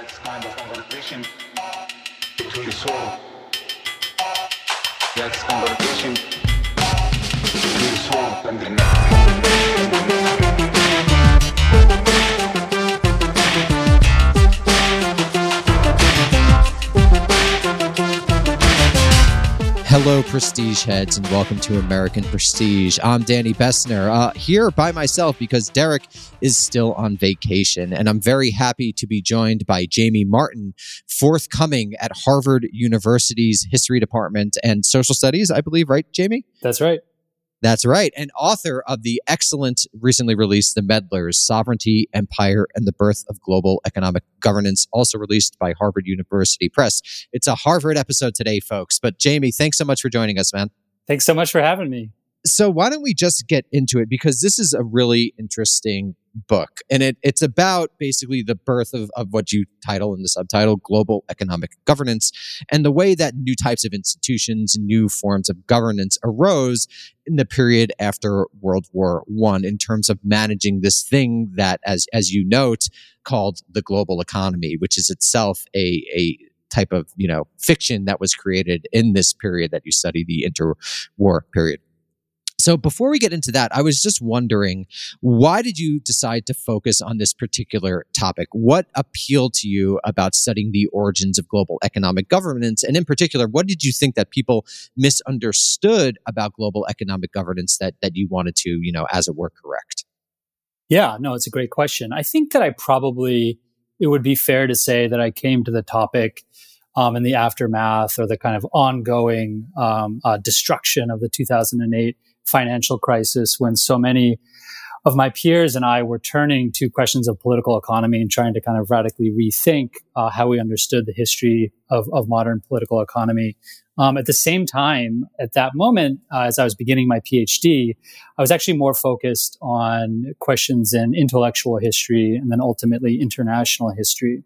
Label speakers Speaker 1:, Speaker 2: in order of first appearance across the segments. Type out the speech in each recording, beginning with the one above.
Speaker 1: That's kind of conversation between soul. That's conversation between soul and the mind.
Speaker 2: Hello, Prestige heads, and welcome to American Prestige. I'm Danny Bessner, uh, here by myself because Derek is still on vacation, and I'm very happy to be joined by Jamie Martin, forthcoming at Harvard University's History Department and Social Studies, I believe, right, Jamie?
Speaker 3: That's right.
Speaker 2: That's right. And author of the excellent, recently released The Meddlers Sovereignty, Empire, and the Birth of Global Economic Governance, also released by Harvard University Press. It's a Harvard episode today, folks. But Jamie, thanks so much for joining us, man.
Speaker 3: Thanks so much for having me.
Speaker 2: So, why don't we just get into it? Because this is a really interesting book. And it, it's about basically the birth of, of what you title in the subtitle global economic governance and the way that new types of institutions, new forms of governance arose in the period after World War One in terms of managing this thing that, as, as you note, called the global economy, which is itself a, a type of, you know, fiction that was created in this period that you study, the interwar period. So before we get into that, I was just wondering, why did you decide to focus on this particular topic? What appealed to you about studying the origins of global economic governance? And in particular, what did you think that people misunderstood about global economic governance that, that you wanted to, you know, as it were, correct?
Speaker 3: Yeah, no, it's a great question. I think that I probably, it would be fair to say that I came to the topic um, in the aftermath or the kind of ongoing um, uh, destruction of the 2008 financial crisis when so many of my peers and I were turning to questions of political economy and trying to kind of radically rethink uh, how we understood the history of, of modern political economy. Um, at the same time, at that moment, uh, as I was beginning my PhD, I was actually more focused on questions in intellectual history and then ultimately international history.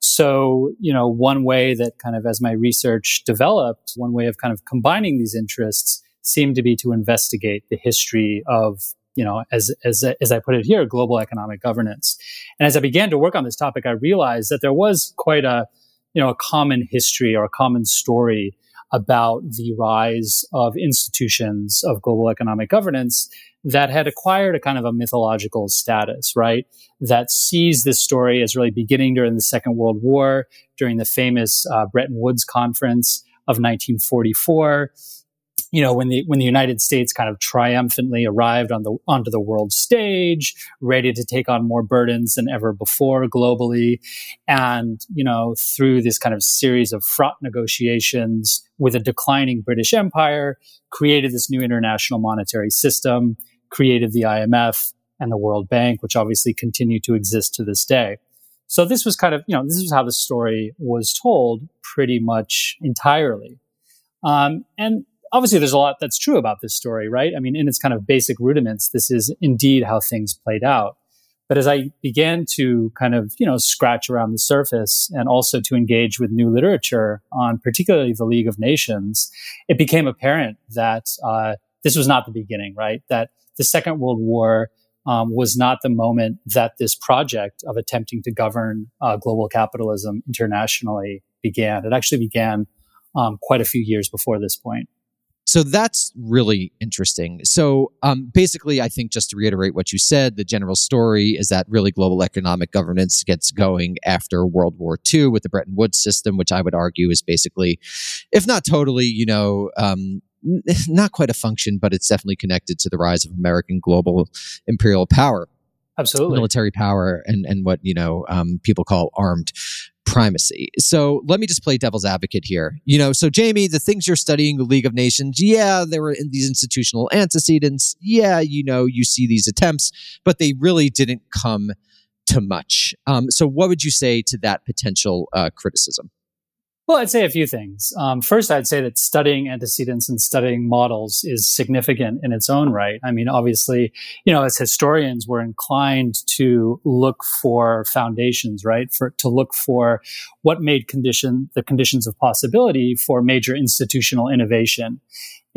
Speaker 3: So, you know, one way that kind of as my research developed, one way of kind of combining these interests seemed to be to investigate the history of you know as as as I put it here global economic governance and as I began to work on this topic I realized that there was quite a you know a common history or a common story about the rise of institutions of global economic governance that had acquired a kind of a mythological status, right? That sees this story as really beginning during the Second World War, during the famous uh, Bretton Woods Conference of 1944, you know, when the when the United States kind of triumphantly arrived on the onto the world stage, ready to take on more burdens than ever before globally, and you know, through this kind of series of fraught negotiations with a declining British Empire, created this new international monetary system, created the IMF and the World Bank, which obviously continue to exist to this day. So this was kind of, you know, this is how the story was told pretty much entirely. Um, and obviously there's a lot that's true about this story, right? I mean, in its kind of basic rudiments, this is indeed how things played out. But as I began to kind of, you know, scratch around the surface and also to engage with new literature on particularly the League of Nations, it became apparent that uh, this was not the beginning, right? That the Second World War um, was not the moment that this project of attempting to govern uh, global capitalism internationally began. It actually began um, quite a few years before this point.
Speaker 2: So that's really interesting. So um, basically, I think just to reiterate what you said, the general story is that really global economic governance gets going after World War II with the Bretton Woods system, which I would argue is basically, if not totally, you know, um, not quite a function, but it's definitely connected to the rise of American global imperial power
Speaker 3: absolutely
Speaker 2: military power and and what you know um, people call armed primacy. So let me just play devil's advocate here. You know, so Jamie, the things you're studying, the League of Nations, yeah, there were these institutional antecedents. Yeah, you know, you see these attempts, but they really didn't come to much. Um, so what would you say to that potential uh, criticism?
Speaker 3: Well, I'd say a few things. Um, first, I'd say that studying antecedents and studying models is significant in its own right. I mean, obviously, you know, as historians, we're inclined to look for foundations, right? For to look for what made condition the conditions of possibility for major institutional innovation,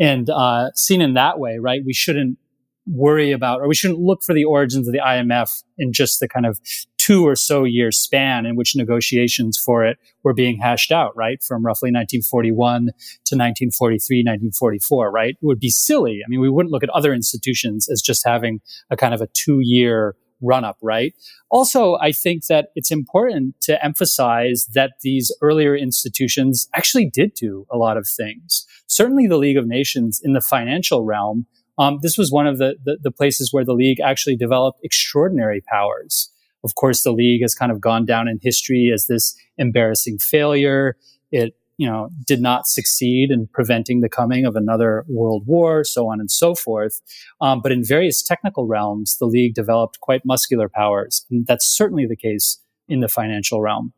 Speaker 3: and uh, seen in that way, right? We shouldn't worry about, or we shouldn't look for the origins of the IMF in just the kind of two or so year span in which negotiations for it were being hashed out, right? From roughly 1941 to 1943, 1944, right? It would be silly. I mean, we wouldn't look at other institutions as just having a kind of a two year run up, right? Also, I think that it's important to emphasize that these earlier institutions actually did do a lot of things. Certainly the League of Nations in the financial realm, um, this was one of the, the, the places where the League actually developed extraordinary powers. Of course, the League has kind of gone down in history as this embarrassing failure. It you know, did not succeed in preventing the coming of another world war, so on and so forth. Um, but in various technical realms, the league developed quite muscular powers. And that's certainly the case in the financial realm.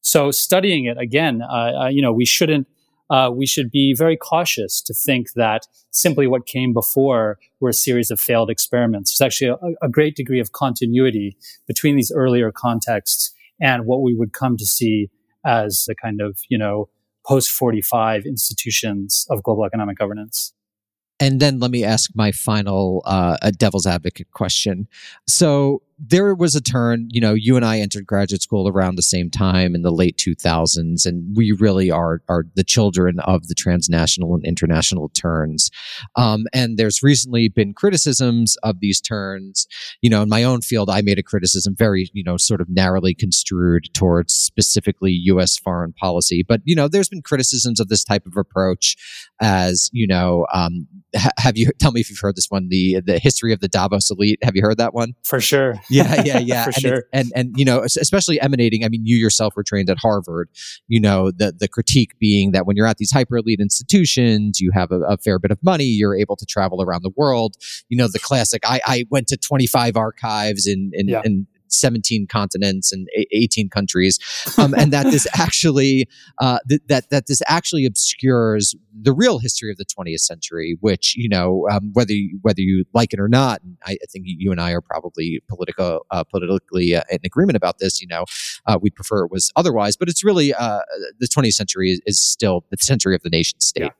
Speaker 3: So studying it again, uh, uh, you know, we shouldn't, uh, we should be very cautious to think that simply what came before were a series of failed experiments. There's actually a, a great degree of continuity between these earlier contexts and what we would come to see as a kind of, you know, post 45 institutions of global economic governance.
Speaker 2: And then let me ask my final uh, devil's advocate question. So, there was a turn, you know, you and I entered graduate school around the same time in the late 2000s, and we really are, are the children of the transnational and international turns. Um, and there's recently been criticisms of these turns. You know, in my own field, I made a criticism very, you know, sort of narrowly construed towards specifically U.S. foreign policy. But, you know, there's been criticisms of this type of approach as, you know, um, have you, tell me if you've heard this one, the, the history of the Davos elite. Have you heard that one?
Speaker 3: For sure.
Speaker 2: Yeah, yeah, yeah.
Speaker 3: For
Speaker 2: and
Speaker 3: sure.
Speaker 2: And and you know, especially emanating. I mean, you yourself were trained at Harvard. You know, the the critique being that when you're at these hyper elite institutions, you have a, a, fair bit of money. You're able to travel around the world. You know, the classic. I I went to 25 archives in in, yeah. in 17 continents and 18 countries, um, and that this actually uh, th- that that this actually obscures the real history of the 20th century, which you know um, whether you, whether you like it or not. I, I, think you and I are probably political uh, politically uh, in agreement about this. You know, uh, we'd prefer it was otherwise, but it's really uh, the 20th century is, is, still the century of the nation state. Yeah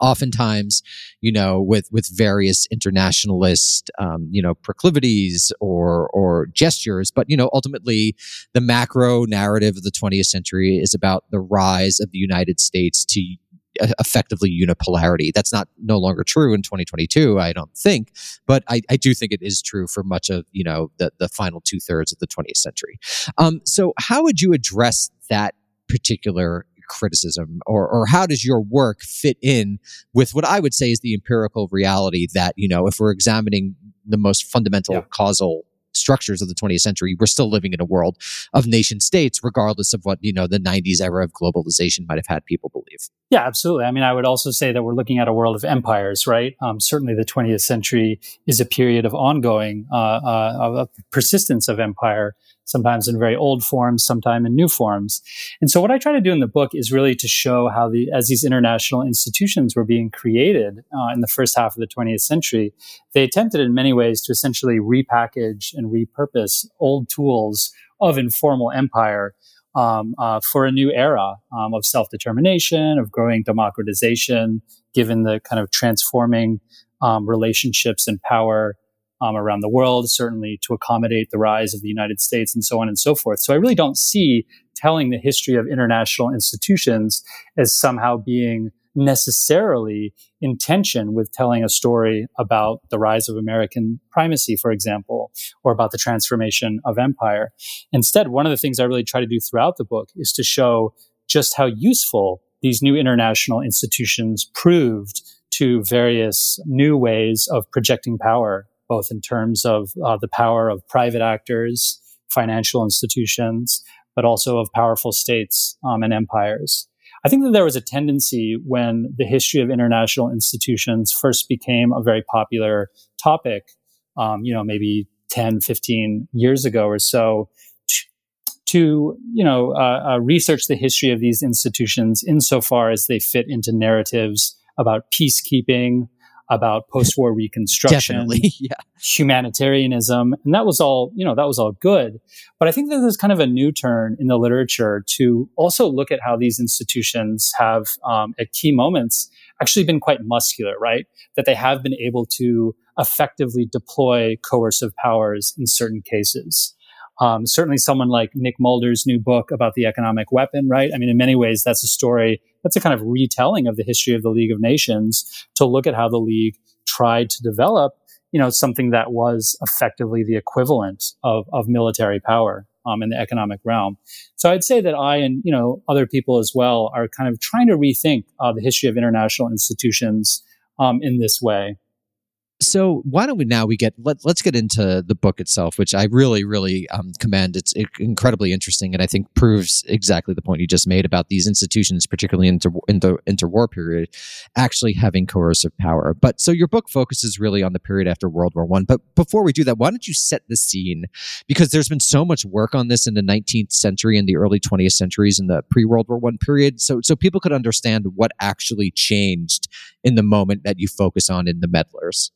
Speaker 2: oftentimes, you know, with with various internationalist, um, you know, proclivities or or gestures. But you know, ultimately, the macro narrative of the 20th century is about the rise of the United States to effectively unipolarity. That's not no longer true in 2022, I don't think, but I, I do think it is true for much of you know the the final two thirds of the 20th century. Um, so, how would you address that particular criticism or, or how does your work fit in with what I would say is the empirical reality that, you know, if we're examining the most fundamental yeah. causal structures of the 20th century, we're still living in a world of nation states, regardless of what, you know, the 90s era of globalization might have had people believe.
Speaker 3: Yeah, absolutely. I mean, I would also say that we're looking at a world of empires, right? Um, certainly the 20th century is a period of ongoing, uh, uh, of persistence of empire sometimes in very old forms, sometimes in new forms. And so what I try to do in the book is really to show how the, as these international institutions were being created uh, in the first half of the 20th century, they attempted in many ways to essentially repackage and repurpose old tools of informal empire um, uh, for a new era um, of self-determination, of growing democratization, given the kind of transforming um, relationships and power um, around the world, certainly to accommodate the rise of the United States and so on and so forth. So I really don't see telling the history of international institutions as somehow being necessarily in tension with telling a story about the rise of American primacy, for example, or about the transformation of empire. Instead, one of the things I really try to do throughout the book is to show just how useful these new international institutions proved to various new ways of projecting power both in terms of uh, the power of private actors, financial institutions, but also of powerful states um, and empires. I think that there was a tendency when the history of international institutions first became a very popular topic, um, you know, maybe 10, 15 years ago or so, to, you know, uh, uh, research the history of these institutions insofar as they fit into narratives about peacekeeping, about post-war reconstruction,
Speaker 2: yeah.
Speaker 3: humanitarianism, and that was all, you know, that was all good. But I think that there's kind of a new turn in the literature to also look at how these institutions have, um, at key moments, actually been quite muscular, right? That they have been able to effectively deploy coercive powers in certain cases. Um, certainly, someone like Nick Mulder's new book about the economic weapon, right? I mean, in many ways, that's a story, that's a kind of retelling of the history of the League of Nations to look at how the League tried to develop, you know, something that was effectively the equivalent of, of military power. Um, in the economic realm. So I'd say that I and you know other people as well are kind of trying to rethink uh, the history of international institutions um, in this way
Speaker 2: so why don't we now we get let, us get into the book itself which i really really um, commend. It's incredibly interesting and i think proves exactly the point you just made about these institutions particularly in, in the interwar period actually having coercive power. But so your book focuses really on the period after world war one. But before we do that why don't you set the scene? Because there's been so much work on this in the 19th century and the early 20th centuries in the pre-world war one period. So so people could understand what actually changed in the moment that you focus on in the meddlers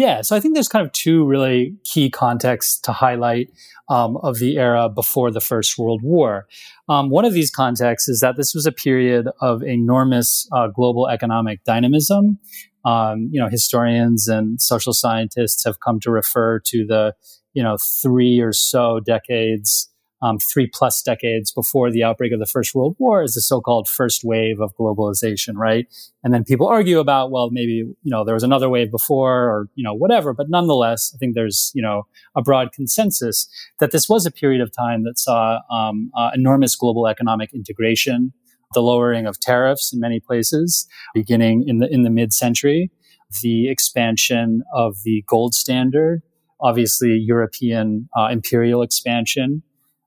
Speaker 3: yeah, so I think there's kind of two really key contexts to highlight um, of the era before the First World War. Um, one of these contexts is that this was a period of enormous uh, global economic dynamism. Um, you know, historians and social scientists have come to refer to the, you know, three or so decades um, three plus decades before the outbreak of the First World War is the so-called first wave of globalization, right? And then people argue about, well, maybe, you know, there was another wave before or, you know, whatever. But nonetheless, I think there's, you know, a broad consensus that this was a period of time that saw um, uh, enormous global economic integration, the lowering of tariffs in many places, beginning in the, in the mid-century, the expansion of the gold standard, obviously European uh, imperial expansion,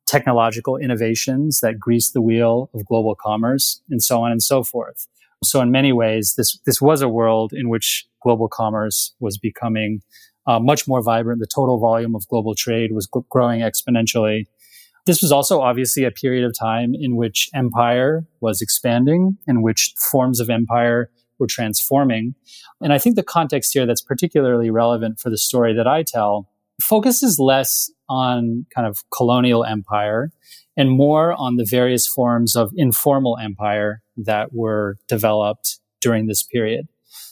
Speaker 3: technological innovations that grease the wheel of global commerce and so on and so forth. So in many ways, this, this was a world in which global commerce was becoming uh, much more vibrant. The total volume of global trade was g- growing exponentially. This was also obviously a period of time in which empire was expanding, in which forms of empire were transforming. And I think the context here that's particularly relevant for the story that I tell focuses less on kind of colonial empire and more on the various forms of informal empire that were developed during this period.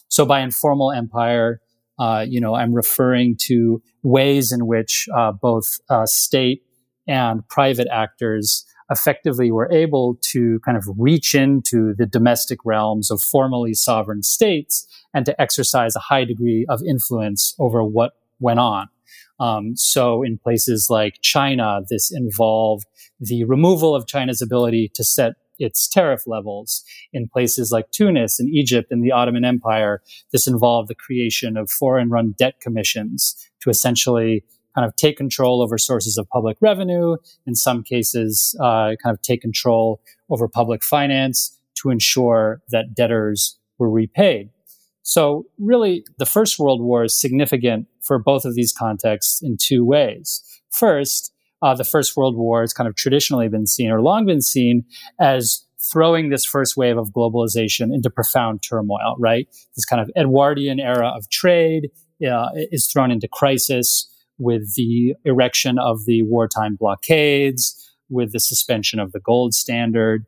Speaker 3: So by informal empire, uh, you know, I'm referring to ways in which uh, both uh, state and private actors effectively were able to kind of reach into the domestic realms of formally sovereign states and to exercise a high degree of influence over what went on. Um, so in places like China, this involved the removal of China's ability to set its tariff levels. In places like Tunis and Egypt and the Ottoman Empire, this involved the creation of foreign run debt commissions to essentially kind of take control over sources of public revenue, in some cases, uh, kind of take control over public finance to ensure that debtors were repaid. So really, the First World War is significant for both of these contexts in two ways. First, uh, the First World War has kind of traditionally been seen or long been seen as throwing this first wave of globalization into profound turmoil, right? This kind of Edwardian era of trade uh, is thrown into crisis with the erection of the wartime blockades, with the suspension of the gold standard.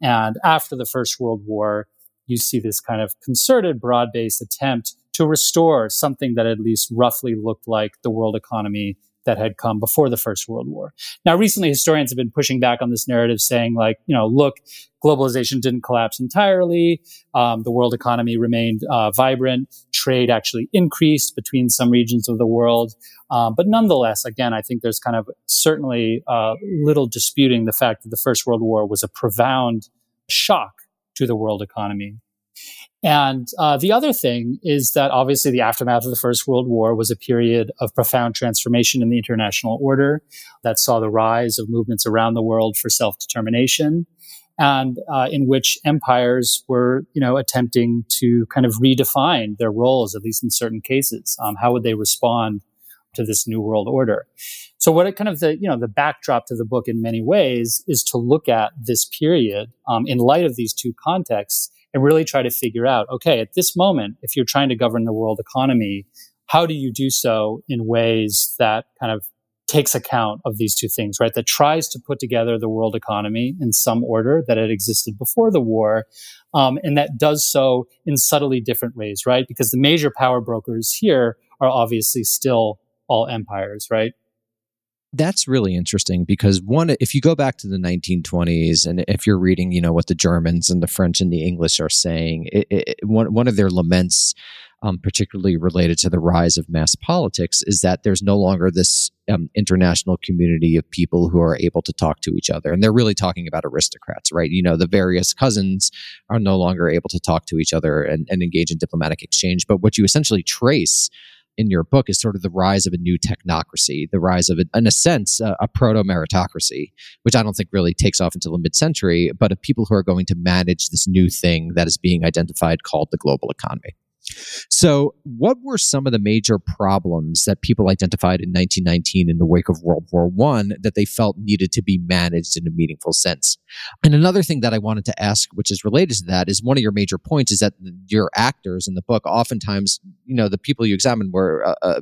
Speaker 3: And after the First World War, you see this kind of concerted, broad based attempt to restore something that at least roughly looked like the world economy that had come before the First World War. Now, recently, historians have been pushing back on this narrative, saying, like, you know, look, globalization didn't collapse entirely. Um, the world economy remained uh, vibrant. Trade actually increased between some regions of the world. Um, but nonetheless, again, I think there's kind of certainly uh, little disputing the fact that the First World War was a profound shock to the world economy. And uh, the other thing is that obviously the aftermath of the First World War was a period of profound transformation in the international order that saw the rise of movements around the world for self determination, and uh, in which empires were, you know, attempting to kind of redefine their roles, at least in certain cases. Um, how would they respond to this new world order? So what it kind of the, you know, the backdrop to the book in many ways is to look at this period um, in light of these two contexts and really try to figure out, okay, at this moment, if you're trying to govern the world economy, how do you do so in ways that kind of takes account of these two things, right? That tries to put together the world economy in some order that had existed before the war, um, and that does so in subtly different ways, right? Because the major power brokers here are obviously still all empires, right?
Speaker 2: That's really interesting because one, if you go back to the 1920s, and if you're reading, you know, what the Germans and the French and the English are saying, it, it, one one of their laments, um, particularly related to the rise of mass politics, is that there's no longer this um, international community of people who are able to talk to each other, and they're really talking about aristocrats, right? You know, the various cousins are no longer able to talk to each other and, and engage in diplomatic exchange. But what you essentially trace in your book is sort of the rise of a new technocracy, the rise of, a, in a sense, a, a proto meritocracy, which I don't think really takes off until the mid century, but of people who are going to manage this new thing that is being identified called the global economy. So, what were some of the major problems that people identified in 1919 in the wake of World War One that they felt needed to be managed in a meaningful sense? And another thing that I wanted to ask, which is related to that, is one of your major points is that your actors in the book, oftentimes, you know, the people you examined were uh, uh,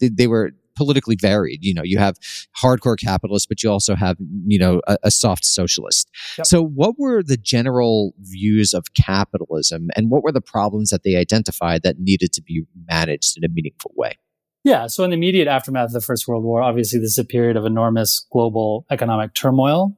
Speaker 2: they, they were politically varied. You know, you have hardcore capitalists, but you also have, you know, a, a soft socialist. Yep. So, what were the general views of capitalism and what were the problems that they identified that needed to be managed in a meaningful way?
Speaker 3: Yeah. So in the immediate aftermath of the First World War, obviously this is a period of enormous global economic turmoil.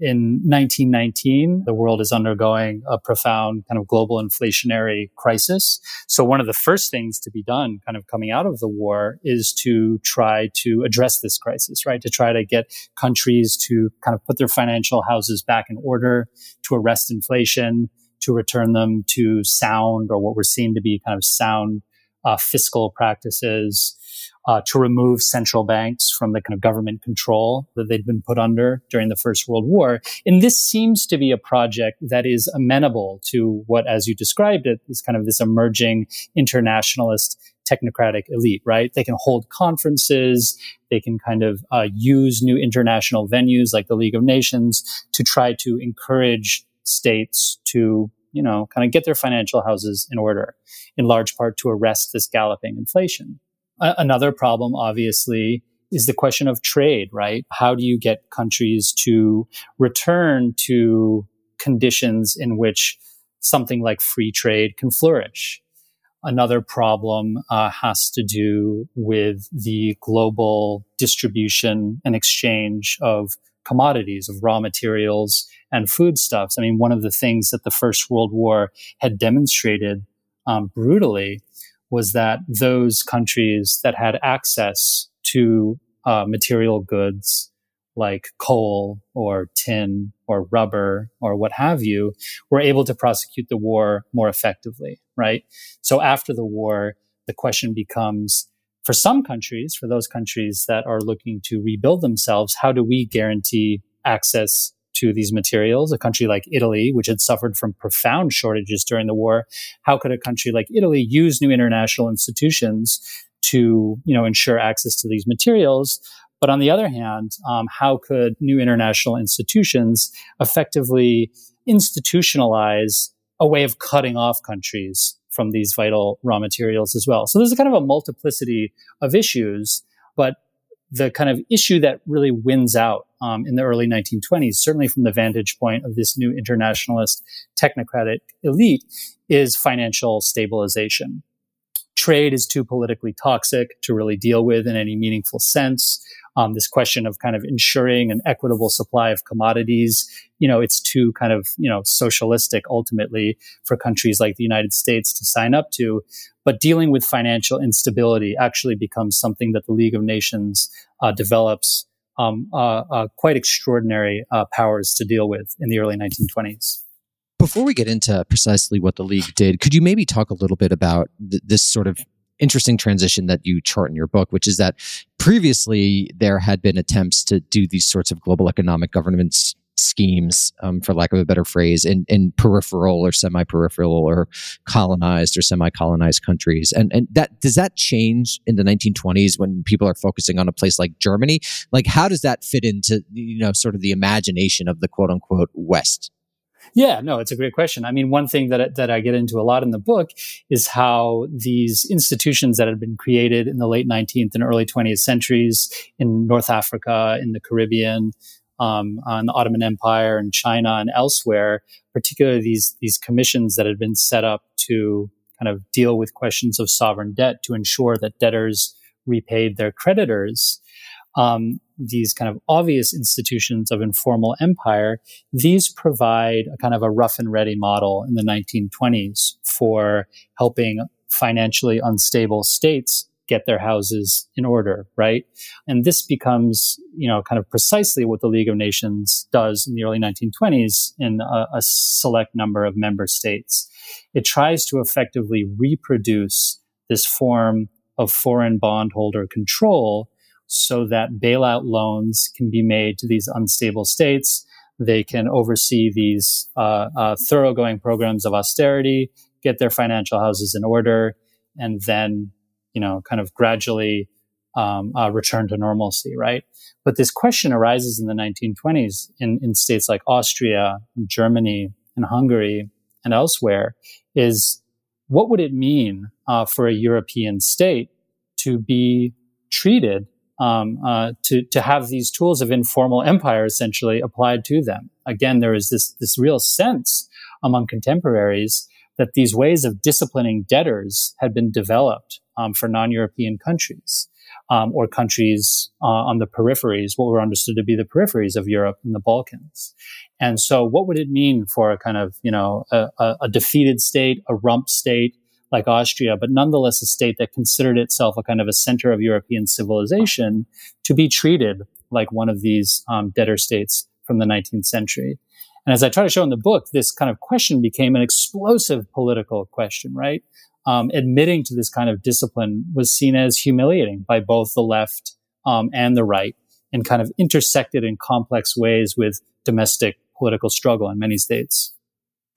Speaker 3: In 1919, the world is undergoing a profound kind of global inflationary crisis. So one of the first things to be done kind of coming out of the war is to try to address this crisis, right? To try to get countries to kind of put their financial houses back in order, to arrest inflation, to return them to sound or what we're seeing to be kind of sound uh, fiscal practices, uh, to remove central banks from the kind of government control that they'd been put under during the First World War. And this seems to be a project that is amenable to what, as you described it, is kind of this emerging internationalist technocratic elite, right? They can hold conferences. They can kind of uh, use new international venues like the League of Nations to try to encourage states to, you know, kind of get their financial houses in order, in large part to arrest this galloping inflation another problem, obviously, is the question of trade, right? How do you get countries to return to conditions in which something like free trade can flourish? Another problem uh, has to do with the global distribution and exchange of commodities, of raw materials and foodstuffs. I mean, one of the things that the First World War had demonstrated um, brutally was that those countries that had access to uh, material goods like coal or tin or rubber or what have you were able to prosecute the war more effectively, right? So after the war, the question becomes for some countries, for those countries that are looking to rebuild themselves, how do we guarantee access to these materials. A country like Italy, which had suffered from profound shortages during the war, how could a country like Italy use new international institutions to, you know, ensure access to these materials? But on the other hand, um, how could new international institutions effectively institutionalize a way of cutting off countries from these vital raw materials as well? So there's a kind of a multiplicity of issues, but the kind of issue that really wins out um, in the early 1920s, certainly from the vantage point of this new internationalist technocratic elite, is financial stabilization. Trade is too politically toxic to really deal with in any meaningful sense. Um, this question of kind of ensuring an equitable supply of commodities, you know, it's too kind of, you know, socialistic ultimately for countries like the United States to sign up to. But dealing with financial instability actually becomes something that the League of Nations uh, develops um, uh, uh, quite extraordinary uh, powers to deal with in the early 1920s.
Speaker 2: Before we get into precisely what the League did, could you maybe talk a little bit about th- this sort of interesting transition that you chart in your book, which is that previously there had been attempts to do these sorts of global economic governance schemes, um, for lack of a better phrase, in, in peripheral or semi-peripheral or colonized or semi-colonized countries. And and that does that change in the 1920s when people are focusing on a place like Germany? Like, how does that fit into you know sort of the imagination of the quote unquote West?
Speaker 3: Yeah, no, it's a great question. I mean, one thing that that I get into a lot in the book is how these institutions that had been created in the late 19th and early 20th centuries in North Africa, in the Caribbean, um, on the Ottoman Empire and China and elsewhere, particularly these these commissions that had been set up to kind of deal with questions of sovereign debt to ensure that debtors repaid their creditors. Um, these kind of obvious institutions of informal empire, these provide a kind of a rough and ready model in the 1920s for helping financially unstable states get their houses in order, right? And this becomes, you know, kind of precisely what the League of Nations does in the early 1920s in a, a select number of member states. It tries to effectively reproduce this form of foreign bondholder control so that bailout loans can be made to these unstable states. They can oversee these uh, uh, thoroughgoing programs of austerity, get their financial houses in order, and then, you know, kind of gradually um, uh, return to normalcy, right? But this question arises in the 1920s in, in states like Austria, Germany, and Hungary, and elsewhere. Is what would it mean uh, for a European state to be treated um, uh, to to have these tools of informal empire essentially applied to them? Again, there is this this real sense among contemporaries that these ways of disciplining debtors had been developed um, for non-European countries. Um, or countries uh, on the peripheries, what were understood to be the peripheries of Europe and the Balkans. And so what would it mean for a kind of, you know, a, a, defeated state, a rump state like Austria, but nonetheless a state that considered itself a kind of a center of European civilization to be treated like one of these um, debtor states from the 19th century. And as I try to show in the book, this kind of question became an explosive political question, right? Um, admitting to this kind of discipline was seen as humiliating by both the left um, and the right and kind of intersected in complex ways with domestic political struggle in many states.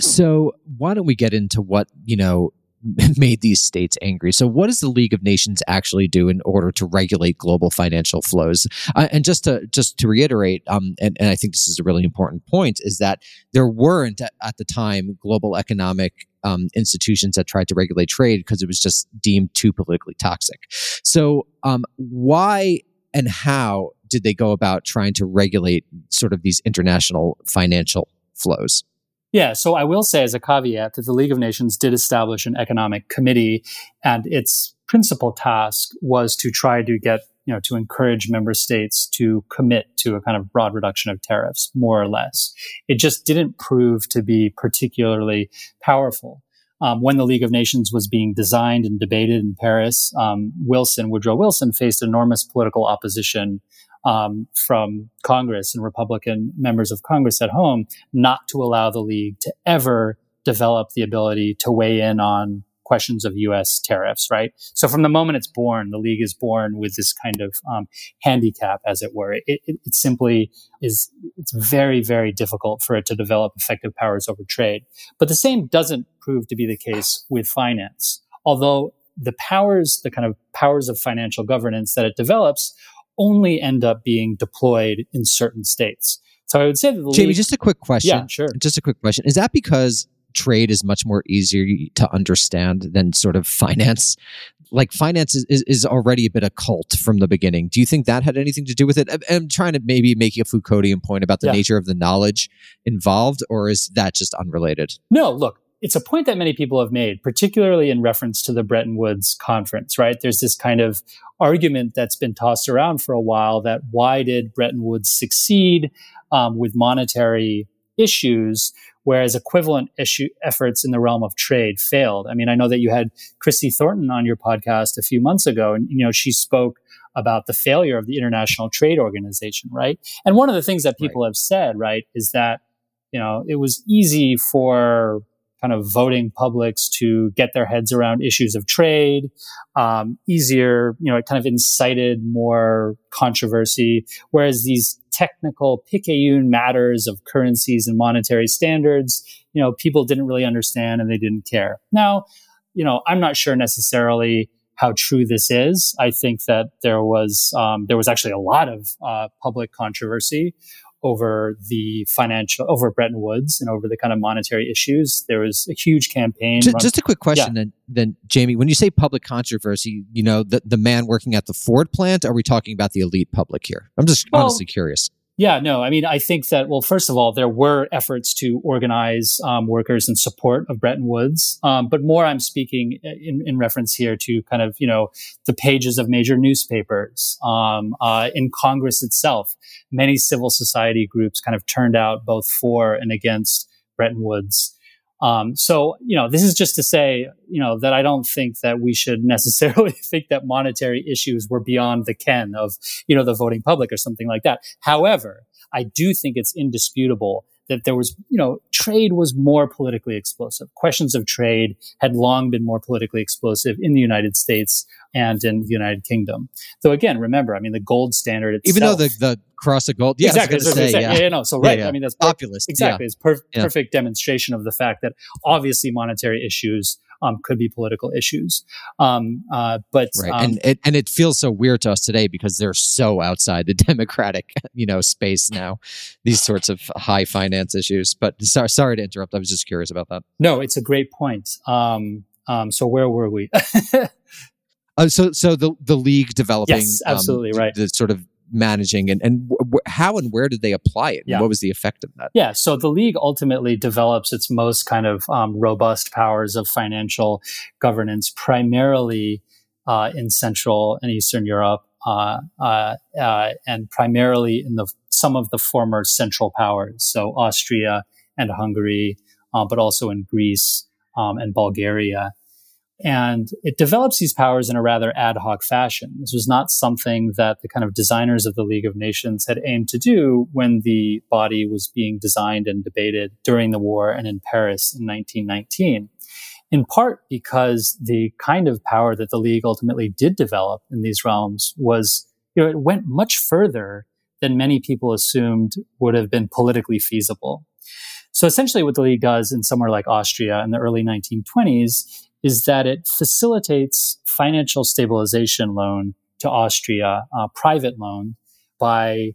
Speaker 2: So why don't we get into what, you know, made these states angry. So, what does the League of Nations actually do in order to regulate global financial flows? Uh, and just to just to reiterate, um, and, and I think this is a really important point, is that there weren't at, the time global economic um, institutions that tried to regulate trade because it was just deemed too politically toxic. So, um, why and how did they go about trying to regulate sort of these international financial flows?
Speaker 3: Yeah, so I will say as a caveat that the League of Nations did establish an economic committee, and its principal task was to try to get, you know, to encourage member states to commit to a kind of broad reduction of tariffs, more or less. It just didn't prove to be particularly powerful. Um, when the League of Nations was being designed and debated in Paris, um, Wilson, Woodrow Wilson, faced enormous political opposition um, from Congress and Republican members of Congress at home not to allow the league to ever develop the ability to weigh in on questions of U.S. tariffs, right? So from the moment it's born, the league is born with this kind of um, handicap, as it were. It, it, it, simply is, it's very, very difficult for it to develop effective powers over trade. But the same doesn't prove to be the case with finance. Although the powers, the kind of powers of financial governance that it develops only end up being deployed in certain states. So I would say that
Speaker 2: Jamie, league, just a quick question.
Speaker 3: Yeah, sure.
Speaker 2: Just a quick question. Is that because trade is much more easier to understand than sort of finance? Like finance is, is, is already a bit of cult from the beginning. Do you think that had anything to do with it? I'm trying to maybe make a Foucauldian point about the yeah. nature of the knowledge involved, or is that just unrelated?
Speaker 3: No, look, it's a point that many people have made, particularly in reference to the Bretton Woods conference, right? There's this kind of argument that's been tossed around for a while that why did Bretton Woods succeed um, with monetary issues, whereas equivalent issue efforts in the realm of trade failed? I mean, I know that you had Christy Thornton on your podcast a few months ago, and you know she spoke about the failure of the International Trade Organization, right? And one of the things that people right. have said, right, is that you know it was easy for kind of voting publics to get their heads around issues of trade, um, easier, you know, it kind of incited more controversy. Whereas these technical picayune matters of currencies and monetary standards, you know, people didn't really understand and they didn't care. Now, you know, I'm not sure necessarily how true this is. I think that there was um, there was actually a lot of uh, public controversy over the financial, over Bretton Woods and over the kind of monetary issues. There was a huge campaign.
Speaker 2: Just, just a quick question yeah. then, then, Jamie, when you say public controversy, you know, the, the man working at the Ford plant, are we talking about the elite public here? I'm just well, honestly curious.
Speaker 3: Yeah, no, I mean, I think that, well, first of all, there were efforts to organize um, workers in support of Bretton Woods. Um, but more, I'm speaking in, in, reference here to kind of, you know, the pages of major newspapers, um, uh, in Congress itself. Many civil society groups kind of turned out both for and against Bretton Woods. Um, so, you know, this is just to say, you know, that I don't think that we should necessarily think that monetary issues were beyond the ken of, you know, the voting public or something like that. However, I do think it's indisputable that there was, you know, trade was more politically explosive. Questions of trade had long been more politically explosive in the United States and in the United Kingdom. So again, remember, I mean, the gold standard itself,
Speaker 2: even though the, the cross of gold, yeah,
Speaker 3: exactly,
Speaker 2: say,
Speaker 3: say, yeah. yeah, no, so right, yeah, yeah. I mean, that's
Speaker 2: populist,
Speaker 3: exactly, it's per- perfect demonstration of the fact that obviously monetary issues um, could be political issues. Um, uh, but
Speaker 2: right,
Speaker 3: um,
Speaker 2: and it and it feels so weird to us today because they're so outside the democratic, you know, space now. These sorts of high finance issues. But sorry, sorry to interrupt. I was just curious about that.
Speaker 3: No, it's a great point. Um, um, so where were we?
Speaker 2: uh, so so the the league developing,
Speaker 3: yes, absolutely right.
Speaker 2: The sort of managing and, and w- how and where did they apply it?
Speaker 3: Yeah.
Speaker 2: What was the effect of that?
Speaker 3: Yeah. So the league ultimately develops its most kind of um, robust powers of financial governance primarily uh, in Central and Eastern Europe. Uh, uh, uh and primarily in the some of the former central powers, so Austria and Hungary, uh, but also in Greece um, and Bulgaria. And it develops these powers in a rather ad hoc fashion. This was not something that the kind of designers of the League of Nations had aimed to do when the body was being designed and debated during the war and in Paris in 1919. In part because the kind of power that the League ultimately did develop in these realms was, you know, it went much further than many people assumed would have been politically feasible. So essentially what the League does in somewhere like Austria in the early 1920s is that it facilitates financial stabilization loan to Austria, uh, private loan, by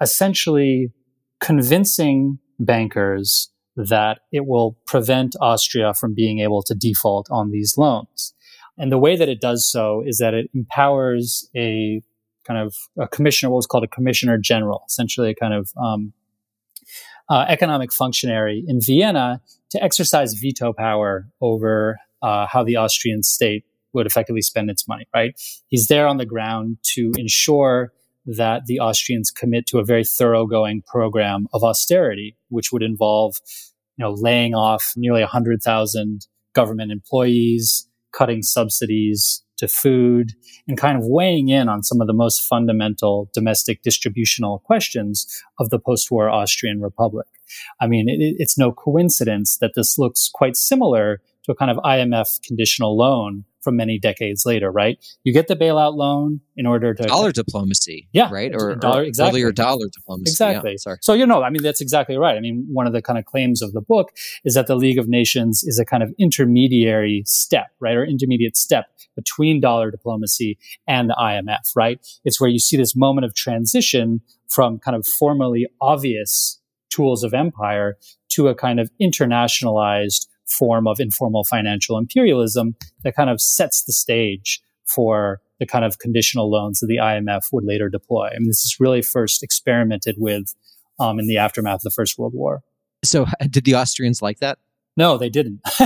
Speaker 3: essentially convincing bankers that it will prevent Austria from being able to default on these loans. And the way that it does so is that it empowers a kind of a commissioner, what was called a commissioner general, essentially a kind of um, uh, economic functionary in Vienna to exercise veto power over uh, how the Austrian state would effectively spend its money, right? He's there on the ground to ensure that the Austrians commit to a very thoroughgoing program of austerity, which would involve, you know, laying off nearly 100,000 government employees, cutting subsidies to food, and kind of weighing in on some of the most fundamental domestic distributional questions of the post-war Austrian Republic. I mean, it, it's no coincidence that this looks quite similar to a kind of IMF conditional loan from many decades later, right? You get the bailout loan in order to
Speaker 2: dollar diplomacy,
Speaker 3: yeah,
Speaker 2: right,
Speaker 3: or, dollar,
Speaker 2: or
Speaker 3: exactly.
Speaker 2: earlier dollar diplomacy,
Speaker 3: exactly.
Speaker 2: Yeah, sorry.
Speaker 3: So you know, I mean, that's exactly right. I mean, one of the kind of claims of the book is that the League of Nations is a kind of intermediary step, right, or intermediate step between dollar diplomacy and the IMF, right? It's where you see this moment of transition from kind of formally obvious tools of empire to a kind of internationalized form of informal financial imperialism that kind of sets the stage for the kind of conditional loans that the IMF would later deploy. I mean, this is really first experimented with um, in the aftermath of the First World War.
Speaker 2: So, did the Austrians like that?
Speaker 3: No, they didn't.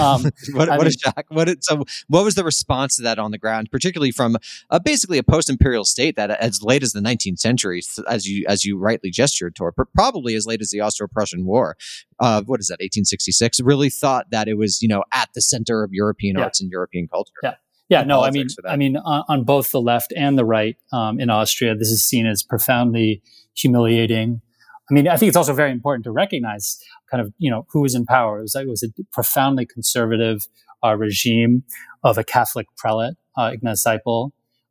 Speaker 2: um, what, what mean, a shock! What it, so, what was the response to that on the ground, particularly from uh, basically a post-imperial state that, as late as the 19th century, as you as you rightly gestured toward, but probably as late as the Austro-Prussian War, uh, what is that, 1866, really thought that it was you know at the center of European yeah. arts and European culture.
Speaker 3: Yeah. Yeah, no, I mean, I mean, on, on, both the left and the right um, in Austria, this is seen as profoundly humiliating. I mean, I think it's also very important to recognize kind of, you know, who was in power. It was, it was a profoundly conservative uh, regime of a Catholic prelate, uh, Ignaz Seipel,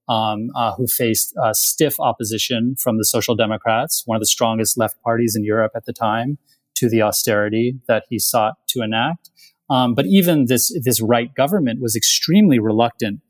Speaker 3: um, uh, who faced uh, stiff opposition from the Social Democrats, one of the strongest left parties in Europe at the time, to the austerity that he sought to enact. Um, but even this this right government was extremely reluctant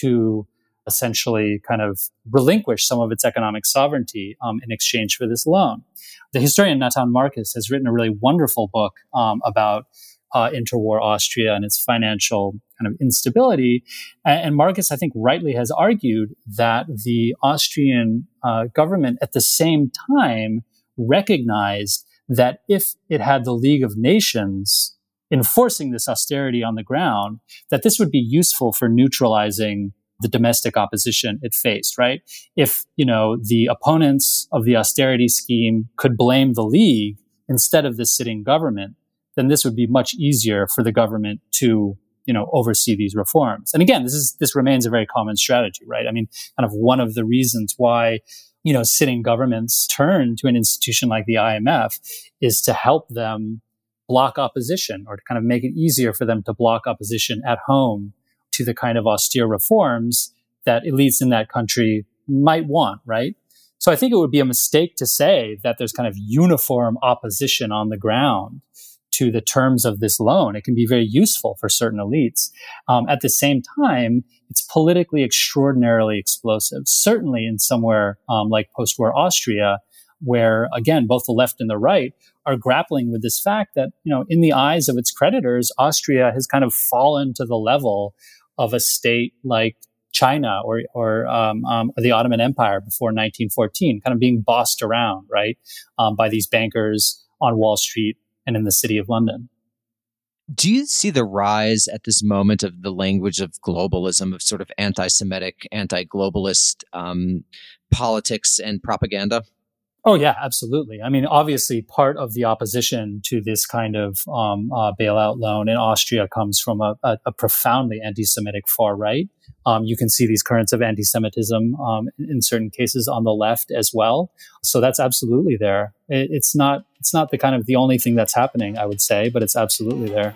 Speaker 3: to essentially kind of relinquish some of its economic sovereignty um, in exchange for this loan. The historian Nathan Marcus has written a really wonderful book um, about uh, interwar Austria and its financial kind of instability. And, and, Marcus, I think, rightly has argued that the Austrian uh, government at the same time recognized that if it had the League of Nations enforcing this austerity on the ground, that this would be useful for neutralizing the domestic opposition it faced, right? If, you know, the opponents of the austerity scheme could blame the League instead of the sitting government, then this would be much easier for the government to you know oversee these reforms and again this is this remains a very common strategy right i mean kind of one of the reasons why you know sitting governments turn to an institution like the imf is to help them block opposition or to kind of make it easier for them to block opposition at home to the kind of austere reforms that elites in that country might want right so i think it would be a mistake to say that there's kind of uniform opposition on the ground to the terms of this loan. It can be very useful for certain elites. Um, at the same time, it's politically extraordinarily explosive, certainly in somewhere um, like post war Austria, where again, both the left and the right are grappling with this fact that, you know, in the eyes of its creditors, Austria has kind of fallen to the level of a state like China or, or um, um, the Ottoman Empire before 1914, kind of being bossed around, right, um, by these bankers on Wall Street and in the city of London.
Speaker 2: Do you see the rise at this moment of the language of globalism, of sort of anti Semitic, anti globalist um, politics and propaganda?
Speaker 3: Oh, yeah, absolutely. I mean, obviously, part of the opposition to this kind of um, uh, bailout loan in Austria comes from a, a, a profoundly anti Semitic far right. Um, you can see these currents of anti-Semitism um, in certain cases on the left as well. So that's absolutely there. It, it's not it's not the kind of the only thing that's happening, I would say, but it's absolutely there.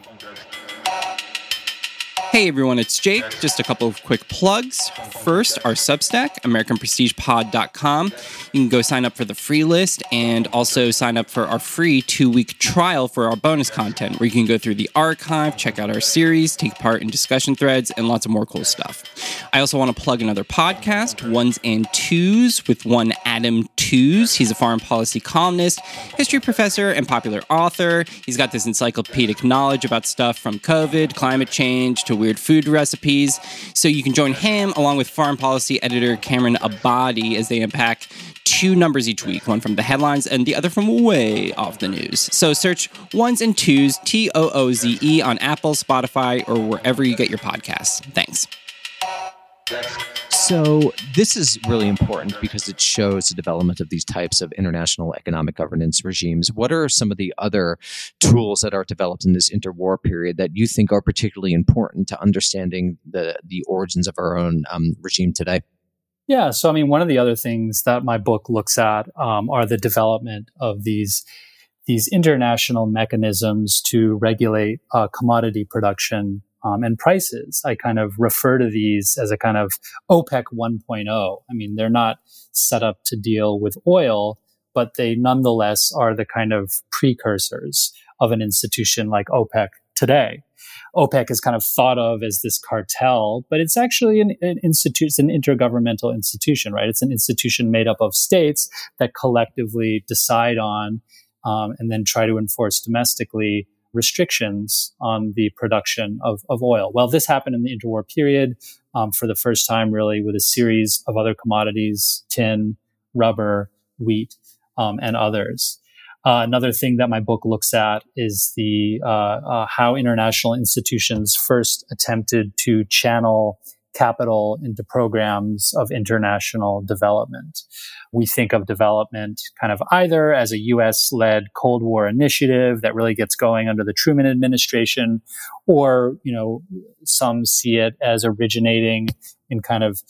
Speaker 4: Hey everyone, it's Jake. Just a couple of quick plugs. First, our Substack, AmericanPrestigePod.com. You can go sign up for the free list and also sign up for our free two week trial for our bonus content, where you can go through the archive, check out our series, take part in discussion threads, and lots of more cool stuff. I also want to plug another podcast, Ones and Tooze, with one Adam He's a foreign policy columnist, history professor, and popular author. He's got this encyclopedic knowledge about stuff from COVID, climate change, to weird food recipes. So you can join him along with foreign policy editor Cameron Abadi as they unpack two numbers each week, one from the headlines and the other from way off the news. So search ones and Tooze, T O O Z E, on Apple, Spotify, or wherever you get your podcasts. Thanks.
Speaker 2: So, this is really important because it shows the development of these types of international economic governance regimes. What are some of the other tools that are developed in this interwar period that you think are particularly important to understanding the, the origins of our own um, regime today?
Speaker 3: Yeah, so I mean, one of the other things that my book looks at um, are the development of these these international mechanisms to regulate uh, commodity production um, and prices. I kind of refer to these as a kind of OPEC 1.0. I mean, they're not set up to deal with oil, but they nonetheless are the kind of precursors of an institution like OPEC today. OPEC is kind of thought of as this cartel, but it's actually an, an institute, it's an intergovernmental institution, right? It's an institution made up of states that collectively decide on um, and then try to enforce domestically restrictions on the production of, of oil. Well, this happened in the interwar period um, for the first time, really, with a series of other commodities tin, rubber, wheat, um, and others. Uh, another thing that my book looks at is the uh, uh, how international institutions first attempted to channel capital into programs of international development. We think of development kind of either as a US led Cold War initiative that really gets going under the Truman administration, or, you know, some see it as originating in kind of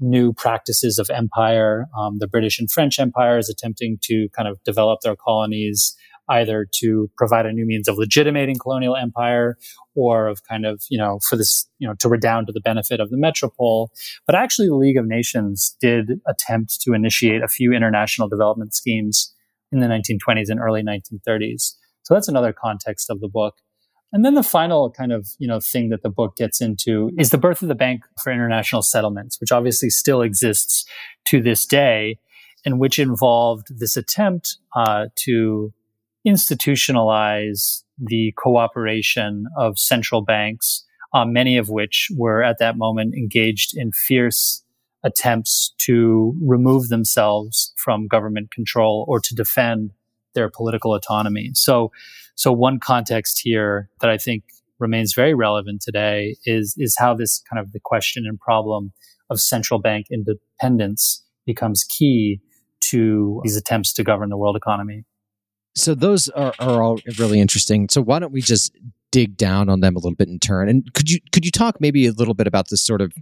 Speaker 3: new practices of empire. Um, the British and French empires attempting to kind of develop their colonies either to provide a new means of legitimating colonial empire or of kind of, you know, for this, you know, to redound to the benefit of the metropole. But actually, the League of Nations did attempt to initiate a few international development schemes in the 1920s and early 1930s. So that's another context of the book. And then the final kind of, you know, thing that the book gets into is the birth of the Bank for International Settlements, which obviously still exists to this day, and which involved this attempt uh, to institutionalize the cooperation of central banks, uh, many of which were at that moment engaged in fierce attempts to remove themselves from government control or to defend their political autonomy. So, so one context here that I think remains very relevant today is, is how this kind of the question and problem of central bank independence becomes key to these attempts to govern the world economy.
Speaker 2: So those are, are all really interesting. So why don't we just dig down on them a little bit in turn? And could you could you talk maybe a little bit about this sort of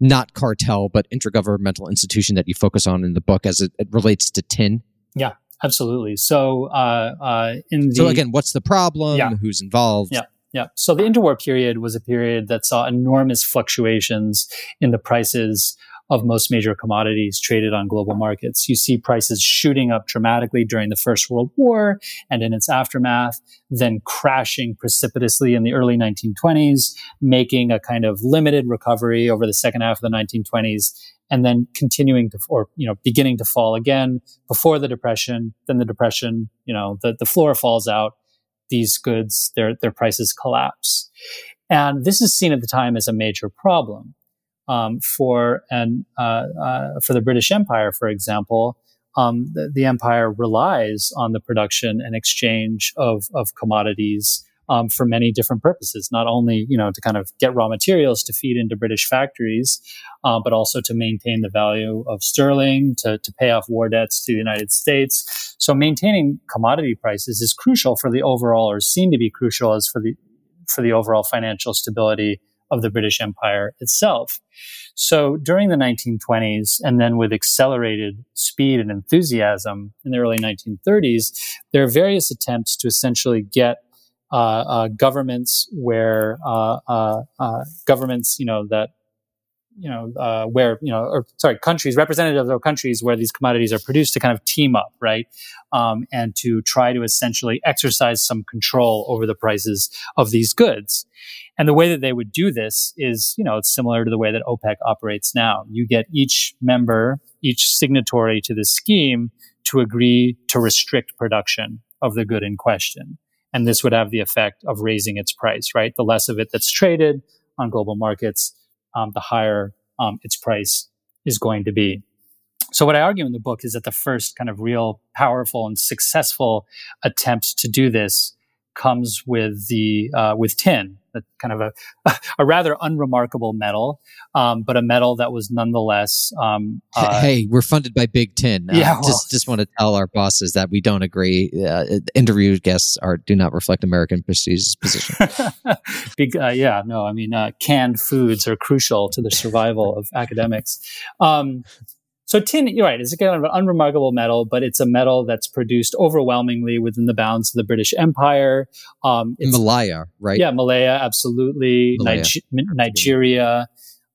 Speaker 2: not cartel but intergovernmental institution that you focus on in the book as it, it relates to tin?
Speaker 3: Yeah, absolutely. So uh, uh, in the,
Speaker 2: so again, what's the problem?
Speaker 3: Yeah.
Speaker 2: Who's involved?
Speaker 3: Yeah. Yeah. So the interwar period was a period that saw enormous fluctuations in the prices of most major commodities traded on global markets. You see prices shooting up dramatically during the First World War and in its aftermath, then crashing precipitously in the early 1920s, making a kind of limited recovery over the second half of the 1920s, and then continuing to, or, you know, beginning to fall again before the Depression. Then the Depression, you know, the, the floor falls out. These goods, their, their prices collapse. And this is seen at the time as a major problem um, for an uh, uh, for the British Empire, for example, um, the, the, empire relies on the production and exchange of of commodities um, for many different purposes. Not only you know to kind of get raw materials to feed into British factories, uh, but also to maintain the value of sterling, to to pay off war debts to the United States. So maintaining commodity prices is crucial for the overall, or seen to be crucial as for the for the overall financial stability of the British Empire itself. So during the 1920s, and then with accelerated speed and enthusiasm in the early 1930s, there are various attempts to essentially get uh, uh, governments where uh, uh, uh governments, you know, that you know, uh, where, you know, or sorry, countries, representatives of countries where these commodities are produced to kind of team up, right? Um, and to try to essentially exercise some control over the prices of these goods. And the way that they would do this is, you know, it's similar to the way that OPEC operates now. You get each member, each signatory to the scheme to agree to restrict production of the good in question. And this would have the effect of raising its price, right? The less of it that's traded on global markets, um, the higher um, its price is going to be. So what I argue in the book is that the first kind of real powerful and successful attempt to do this comes with the uh, with tin, a kind of a, a rather unremarkable metal, um, but a metal that was nonetheless. Um,
Speaker 2: uh, hey, we're funded by Big Tin.
Speaker 3: Uh, yeah, well,
Speaker 2: just just want to tell our bosses that we don't agree. Uh, interview guests are do not reflect American Prestige's position.
Speaker 3: Big, uh, yeah, no, I mean uh, canned foods are crucial to the survival of academics. Um, so tin, you're right, it's a kind of an unremarkable metal, but it's a metal that's produced overwhelmingly within the bounds of the British Empire.
Speaker 2: Um, Malaya, right?
Speaker 3: Yeah, Malaya, absolutely. Malaya. Nigeria,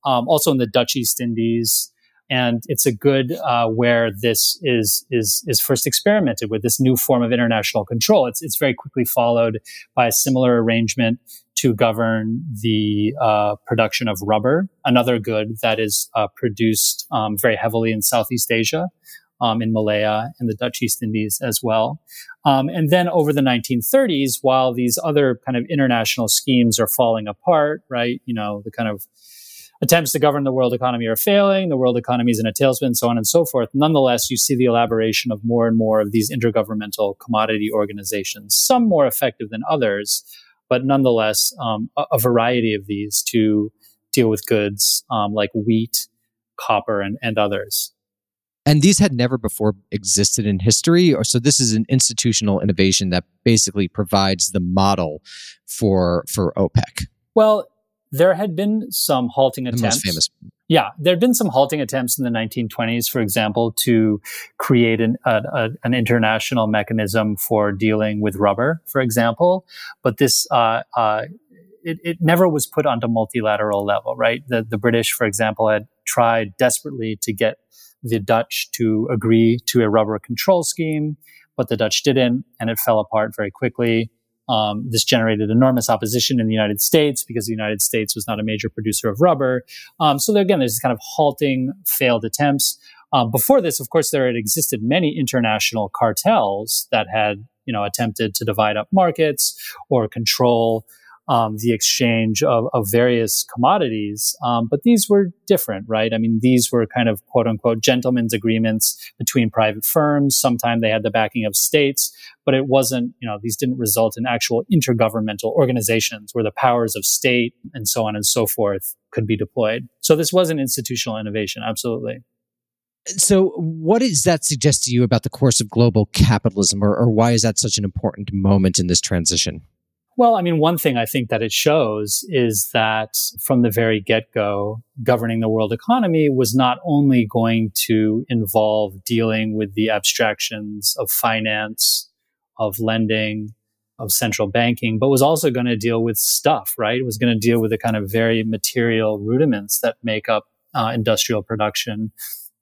Speaker 3: um, also in the Dutch East Indies. And it's a good uh, where this is is is first experimented with this new form of international control. It's it's very quickly followed by a similar arrangement to govern the uh, production of rubber, another good that is uh, produced um, very heavily in Southeast Asia, um, in Malaya and the Dutch East Indies as well. Um, and then over the 1930s, while these other kind of international schemes are falling apart, right? You know, the kind of attempts to govern the world economy are failing, the world economy is in a tailspin, so on and so forth. Nonetheless, you see the elaboration of more and more of these intergovernmental commodity organizations, some more effective than others but nonetheless, um, a, a, variety of these to deal with goods um, like wheat, copper, and, and others.
Speaker 2: And these had never before existed in history, or so this is an institutional innovation that basically provides the model for for OPEC.
Speaker 3: Well, there had been some halting
Speaker 2: the
Speaker 3: attempts.
Speaker 2: Most famous.
Speaker 3: Yeah, there had been some halting attempts in the 1920s, for example, to create an, a, a, an international mechanism for dealing with rubber, for example. But this, uh, uh, it, it, never was put onto multilateral level, right? The, the British, for example, had tried desperately to get the Dutch to agree to a rubber control scheme, but the Dutch didn't, and it fell apart very quickly. Um, this generated enormous opposition in the United States because the United States was not a major producer of rubber. Um, so there, again, there's this kind of halting failed attempts. Um, before this, of course, there had existed many international cartels that had you know, attempted to divide up markets or control um, the exchange of, of various commodities. Um, but these were different, right? I mean, these were kind of quote unquote gentlemen's agreements between private firms. Sometimes they had the backing of states, but it wasn't, you know, these didn't result in actual intergovernmental organizations where the powers of state and so on and so forth could be deployed. So this was an institutional innovation, absolutely.
Speaker 2: So, what does that suggest to you about the course of global capitalism, or, or why is that such an important moment in this transition?
Speaker 3: Well, I mean, one thing I think that it shows is that from the very get go, governing the world economy was not only going to involve dealing with the abstractions of finance, of lending, of central banking, but was also going to deal with stuff, right? It was going to deal with the kind of very material rudiments that make up uh, industrial production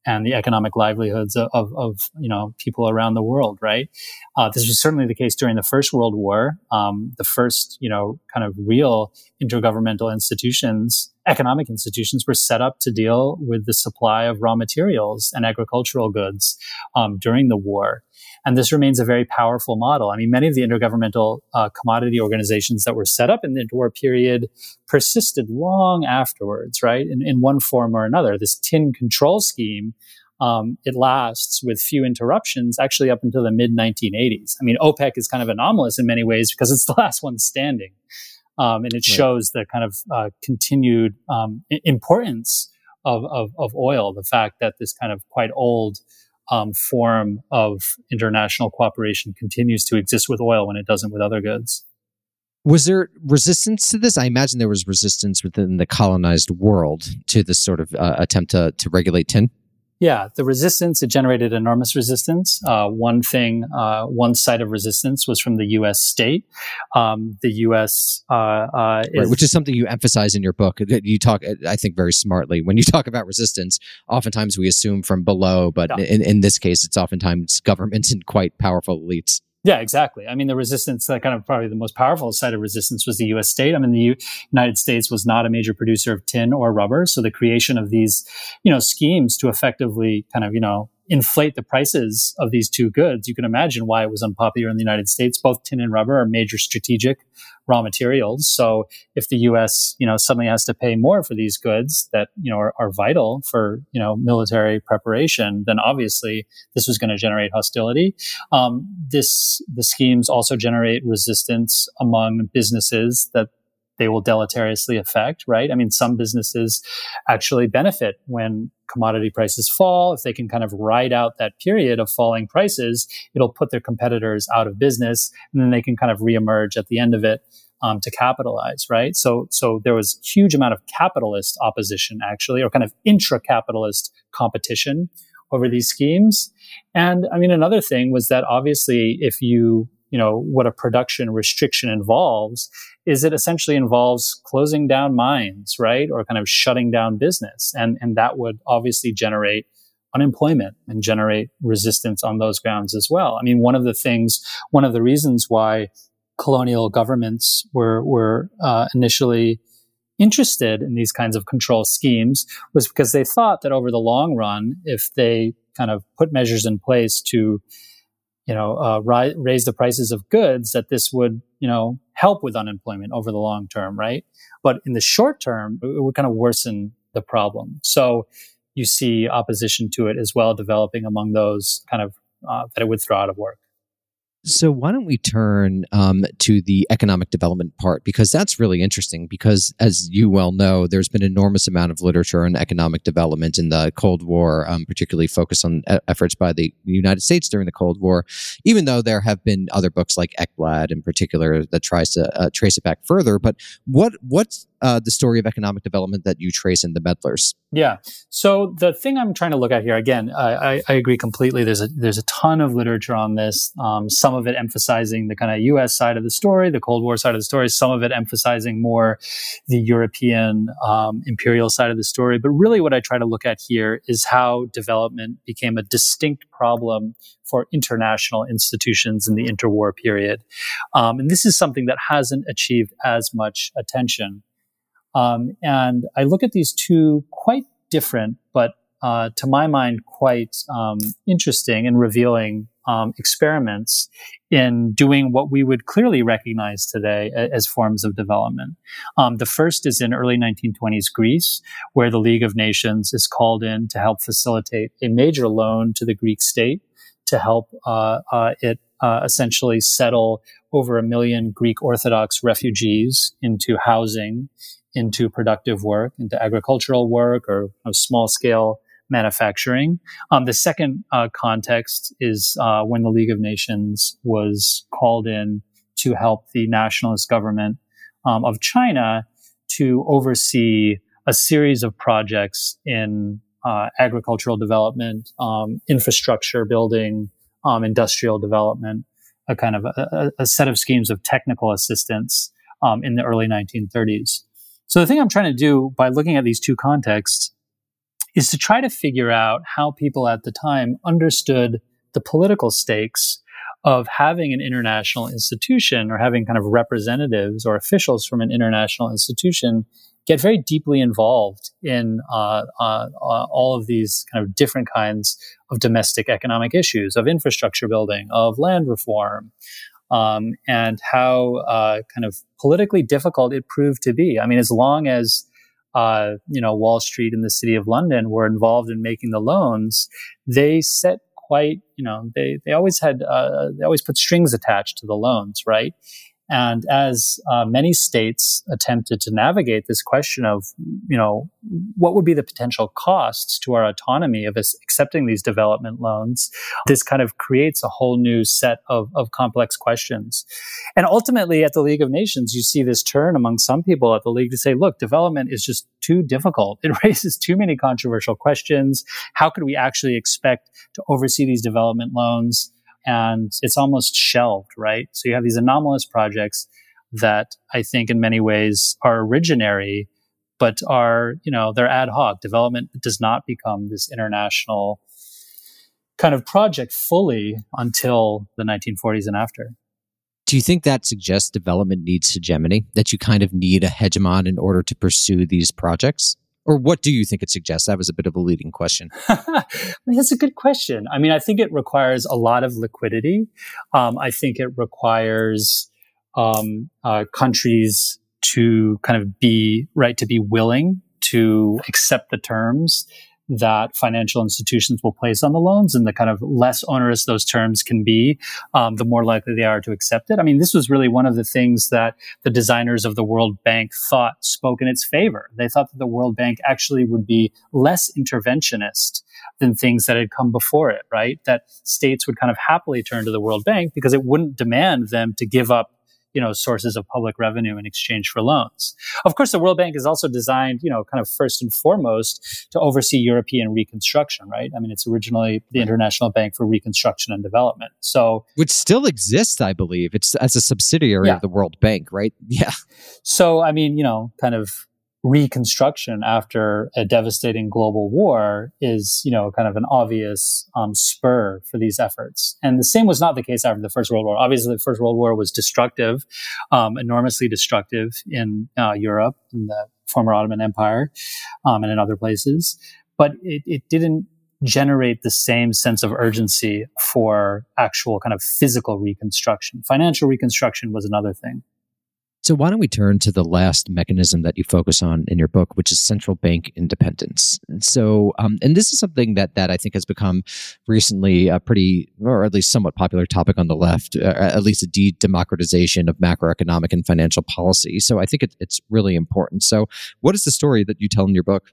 Speaker 3: and the economic livelihoods of, of, you know people around the world. Right. Uh, this was certainly the case during the First World War. Um, the first, you know, kind of real intergovernmental institutions, economic institutions, were set up to deal with the supply of raw materials and agricultural goods um, during the war. And this remains a very powerful model. I mean, many of the intergovernmental uh, commodity organizations that were set up in the interwar period persisted long afterwards, right? In, in one form or another. This tin control scheme, um, it lasts with few interruptions actually up until the mid 1980s. I mean, OPEC is kind of anomalous in many ways because it's the last one standing. Um, and it right. shows the kind of uh, continued um, importance of, of, of oil, the fact that this kind of quite old um, form of international cooperation continues to exist with oil when it doesn't with other goods.
Speaker 2: Was there resistance to this? I imagine there was resistance within the colonized world to this sort of uh, attempt to, to regulate tin.
Speaker 3: Yeah, the resistance, it generated enormous resistance. Uh, one thing, uh, one side of resistance was from the U.S. state. Um, the U.S. Uh, uh, is,
Speaker 2: which is something you emphasize in your book. You talk, I think, very smartly. When you talk about resistance, oftentimes we assume from below, but yeah. in, in this case, it's oftentimes governments and quite powerful elites.
Speaker 3: Yeah, exactly. I mean, the resistance, that kind of probably the most powerful side of resistance was the U.S. state. I mean, the U- United States was not a major producer of tin or rubber. So the creation of these, you know, schemes to effectively kind of, you know, inflate the prices of these two goods, you can imagine why it was unpopular in the United States. Both tin and rubber are major strategic raw materials. So if the U.S. you know suddenly has to pay more for these goods that you know are, are vital for you know military preparation, then obviously this was going to generate hostility. Um, this the schemes also generate resistance among businesses that they will deleteriously affect, right? I mean, some businesses actually benefit when commodity prices fall. If they can kind of ride out that period of falling prices, it'll put their competitors out of business and then they can kind of reemerge at the end of it. Um, to capitalize, right? So, so there was huge amount of capitalist opposition, actually, or kind of intra-capitalist competition over these schemes. And I mean, another thing was that obviously, if you you know, what a production restriction involves is it essentially involves closing down mines, right? Or kind of shutting down business. And, and that would obviously generate unemployment and generate resistance on those grounds as well. I mean, one of the things, one of the reasons why colonial governments were, were uh, initially interested in these kinds of control schemes was because they thought that over the long run, if they kind of put measures in place to you know, uh, ri- raise the prices of goods, that this would, you know, help with unemployment over the long term, right? But in the short term, it would kind of worsen the problem. So you see opposition to it as well developing among those kind of uh, that it would throw out of work.
Speaker 2: So why don't we turn um, to the economic development part because that's really interesting. Because as you well know, there's been enormous amount of literature on economic development in the Cold War, um, particularly focused on efforts by the United States during the Cold War. Even though there have been other books like Ekbladh in particular that tries to uh, trace it back further. But what what's uh, the story of economic development that you trace in the meddlers?
Speaker 3: Yeah. So the thing I'm trying to look at here, again, I, I agree completely. There's a there's a ton of literature on this. Um, some of it emphasizing the kind of U.S. side of the story, the Cold War side of the story. Some of it emphasizing more the European um, imperial side of the story. But really, what I try to look at here is how development became a distinct problem for international institutions in the interwar period. Um, and this is something that hasn't achieved as much attention. Um, and I look at these two quite different, but uh, to my mind, quite um, interesting and revealing um, experiments in doing what we would clearly recognize today as forms of development. Um, the first is in early 1920s Greece, where the League of Nations is called in to help facilitate a major loan to the Greek state to help uh, uh, it uh, essentially settle over a million Greek Orthodox refugees into housing, into productive work, into agricultural work or small scale manufacturing. Um, the second uh, context is uh, when the League of Nations was called in to help the nationalist government um, of China to oversee a series of projects in uh, agricultural development, um, infrastructure building, um, industrial development, a kind of a, a, set of schemes of technical assistance um, in the early 1930s. So the thing I'm trying to do by looking at these two contexts is to try to figure out how people at the time understood the political stakes of having an international institution or having kind of representatives or officials from an international institution get very deeply involved in uh, uh, uh, all of these kind of different kinds of domestic economic issues, of infrastructure building, of land reform, um, and how uh, kind of politically difficult it proved to be. I mean, as long as uh, you know Wall Street and the City of London were involved in making the loans, they set quite you know they they always had uh, they always put strings attached to the loans, right? And as uh, many states attempted to navigate this question of, you know, what would be the potential costs to our autonomy of us accepting these development loans, this kind of creates a whole new set of, of complex questions. And ultimately, at the League of Nations, you see this turn among some people at the League to say, look, development is just too difficult. It raises too many controversial questions. How could we actually expect to oversee these development loans? And it's almost shelved, right? So you have these anomalous projects that I think in many ways are originary, but are, you know, they're ad hoc. Development does not become this international kind of project fully until the 1940s and after.
Speaker 2: Do you think that suggests development needs hegemony? That you kind of need a hegemon in order to pursue these projects? Or what do you think it suggests? That was a bit of a leading question.
Speaker 3: I mean, that's a good question. I mean, I think it requires a lot of liquidity. Um, I think it requires um, uh, countries to kind of be right to be willing to accept the terms that financial institutions will place on the loans and the kind of less onerous those terms can be, um, the more likely they are to accept it. I mean, this was really one of the things that the designers of the World Bank thought spoke in its favor. They thought that the World Bank actually would be less interventionist than things that had come before it, right? That states would kind of happily turn to the World Bank because it wouldn't demand them to give up you know, sources of public revenue in exchange for loans. Of course, the World Bank is also designed, you know, kind of first and foremost to oversee European reconstruction, right? I mean, it's originally the International Bank for Reconstruction and Development. So,
Speaker 2: which still exists, I believe. It's as a subsidiary yeah. of the World Bank, right? Yeah.
Speaker 3: So, I mean, you know, kind of reconstruction after a devastating global war is, you know, kind of an obvious um, spur for these efforts. And the same was not the case after the First World War. Obviously, the First World War was destructive, um, enormously destructive in uh, Europe, in the former Ottoman Empire, um, and in other places. But it, it didn't generate the same sense of urgency for actual kind of physical reconstruction. Financial reconstruction was another thing.
Speaker 2: So, why don't we turn to the last mechanism that you focus on in your book, which is central bank independence? And so, um, and this is something that that I think has become recently a pretty, or at least somewhat popular topic on the left, uh, at least a de-democratization of macroeconomic and financial policy. So, I think it, it's really important. So, what is the story that you tell in your book?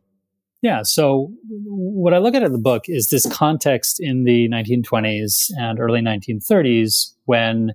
Speaker 3: Yeah. So what I look at in the book is this context in the 1920s and early 1930s when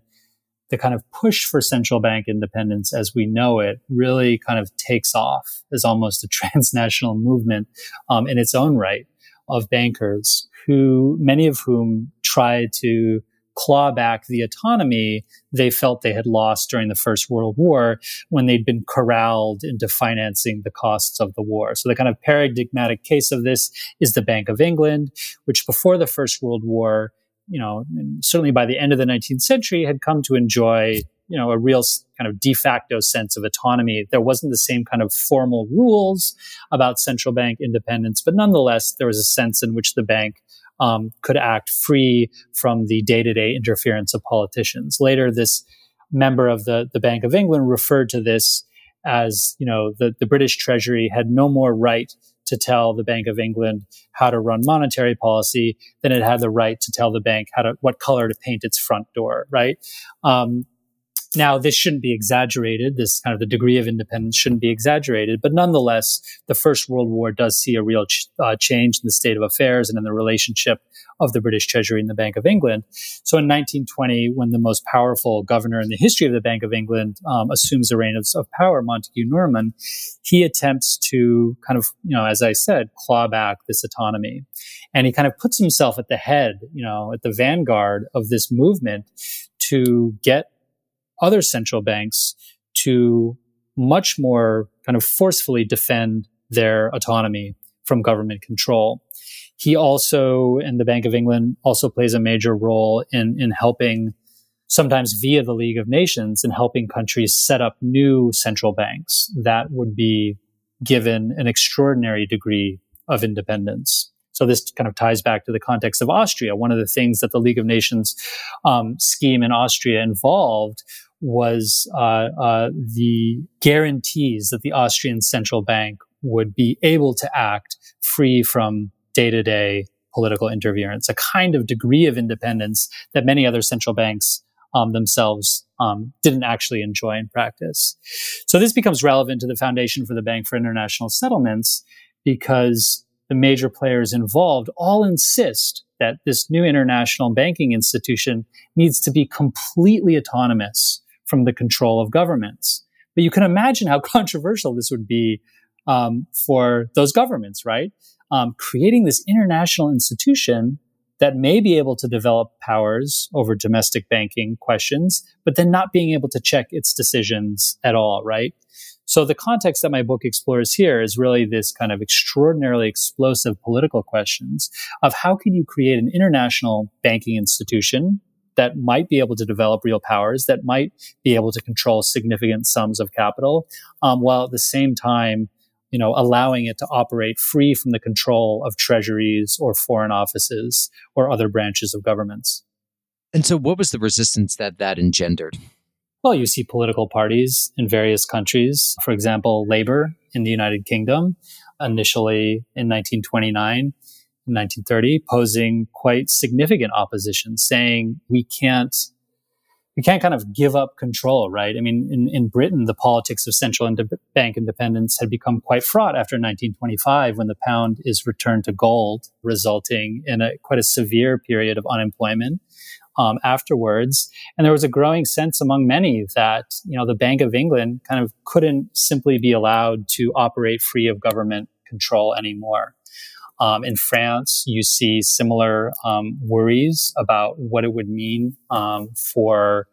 Speaker 3: the kind of push for central bank independence as we know it really kind of takes off as almost a transnational movement um, in its own right of bankers who many of whom tried to claw back the autonomy they felt they had lost during the First World War when they'd been corralled into financing the costs of the war. So the kind of paradigmatic case of this is the Bank of England, which before the First World War you know, certainly by the end of the 19th century, had come to enjoy, you know, a real kind of de facto sense of autonomy. There wasn't the same kind of formal rules about central bank independence, but nonetheless, there was a sense in which the bank um, could act free from the day-to-day interference of politicians. Later, this member of the, the Bank of England referred to this as, you know, the, the British Treasury had no more right to tell the Bank of England how to run monetary policy than it had the right to tell the bank how to what color to paint its front door, right? Um, now, this shouldn't be exaggerated. This kind of the degree of independence shouldn't be exaggerated, but nonetheless, the First World War does see a real ch- uh, change in the state of affairs and in the relationship of the British Treasury and the Bank of England. So in 1920, when the most powerful governor in the history of the Bank of England um, assumes the reins of, of power, Montague Norman, he attempts to kind of, you know, as I said, claw back this autonomy. And he kind of puts himself at the head, you know, at the vanguard of this movement to get other central banks to much more kind of forcefully defend their autonomy from government control. He also, and the Bank of England also plays a major role in, in helping, sometimes via the League of Nations, in helping countries set up new central banks that would be given an extraordinary degree of independence. So this kind of ties back to the context of Austria. One of the things that the League of Nations um, scheme in Austria involved was uh, uh, the guarantees that the Austrian central bank would be able to act free from day to day political interference, a kind of degree of independence that many other central banks um, themselves um, didn't actually enjoy in practice. So this becomes relevant to the Foundation for the Bank for International Settlements because the major players involved all insist that this new international banking institution needs to be completely autonomous from the control of governments. But you can imagine how controversial this would be um, for those governments, right? Um, creating this international institution that may be able to develop powers over domestic banking questions, but then not being able to check its decisions at all, right? So the context that my book explores here is really this kind of extraordinarily explosive political questions of how can you create an international banking institution that might be able to develop real powers, that might be able to control significant sums of capital, um, while at the same time, you know, allowing it to operate free from the control of treasuries or foreign offices or other branches of governments.
Speaker 2: And so, what was the resistance that that engendered?
Speaker 3: Well, you see political parties in various countries. For example, Labour in the United Kingdom, initially in 1929, 1930, posing quite significant opposition, saying we can't we can't kind of give up control, right? I mean, in, in Britain, the politics of central bank independence had become quite fraught after 1925 when the pound is returned to gold, resulting in a quite a severe period of unemployment um, afterwards. And there was a growing sense among many that, you know, the Bank of England kind of couldn't simply be allowed to operate free of government control anymore. Um, in France, you see similar um, worries about what it would mean um, for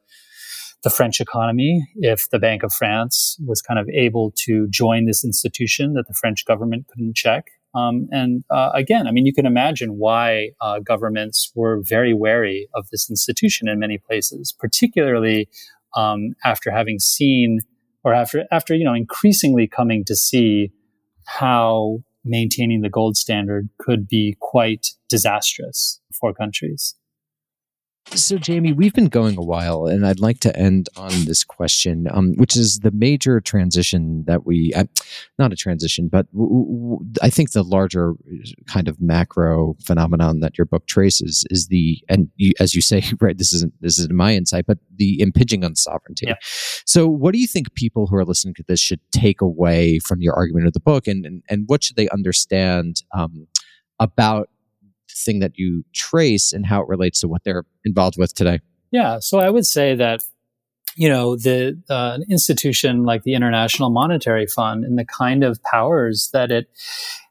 Speaker 3: the French economy if the Bank of France was kind of able to join this institution that the French government couldn't check. Um, and uh, again, I mean, you can imagine why uh, governments were very wary of this institution in many places, particularly um, after having seen or after after you know increasingly coming to see how maintaining the gold standard could be quite disastrous for countries.
Speaker 2: So, Jamie, we've been going a while, and I'd like to end on this question, um, which is the major transition that we, uh, not a transition, but w- w- I think the larger kind of macro phenomenon that your book traces is the, and you, as you say, right, this isn't this isn't my insight, but the impinging on sovereignty. Yeah. So, what do you think people who are listening to this should take away from your argument of the book, and and, and what should they understand um, about thing that you trace and how it relates to what they're involved with today?
Speaker 3: Yeah, so I would say that you know the uh, institution like the International Monetary Fund and the kind of powers that it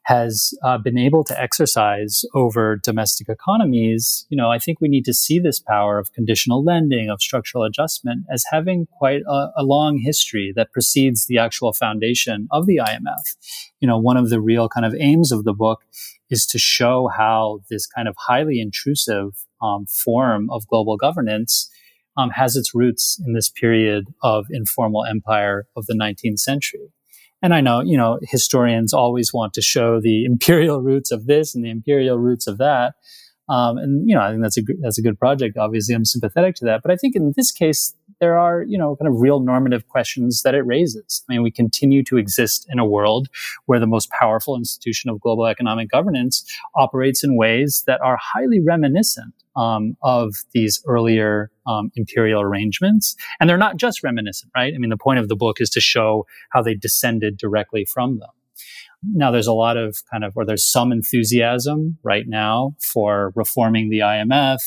Speaker 3: has uh, been able to exercise over domestic economies, you know, I think we need to see this power of conditional lending, of structural adjustment as having quite a, a long history that precedes the actual foundation of the IMF. You know, one of the real kind of aims of the book is to show how this kind of highly intrusive um, form of global governance um, has its roots in this period of informal empire of the 19th century. And I know, you know, historians always want to show the imperial roots of this and the imperial roots of that. Um, and you know, I think that's a that's a good project. Obviously, I'm sympathetic to that. But I think in this case, there are you know kind of real normative questions that it raises. I mean, we continue to exist in a world where the most powerful institution of global economic governance operates in ways that are highly reminiscent um, of these earlier um, imperial arrangements, and they're not just reminiscent, right? I mean, the point of the book is to show how they descended directly from them. Now, there's a lot of kind of, or there's some enthusiasm right now for reforming the IMF.